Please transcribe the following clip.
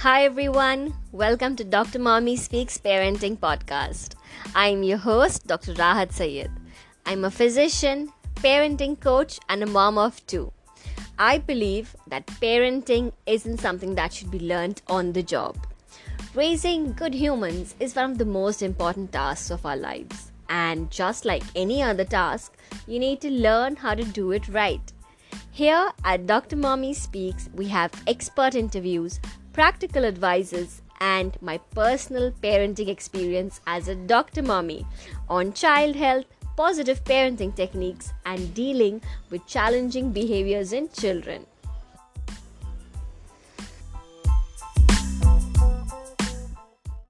Hi everyone, welcome to Dr. Mommy Speaks Parenting Podcast. I'm your host, Dr. Rahat Sayed. I'm a physician, parenting coach, and a mom of two. I believe that parenting isn't something that should be learned on the job. Raising good humans is one of the most important tasks of our lives. And just like any other task, you need to learn how to do it right. Here at Dr. Mommy Speaks, we have expert interviews, practical advices, and my personal parenting experience as a Dr. Mommy on child health, positive parenting techniques, and dealing with challenging behaviors in children.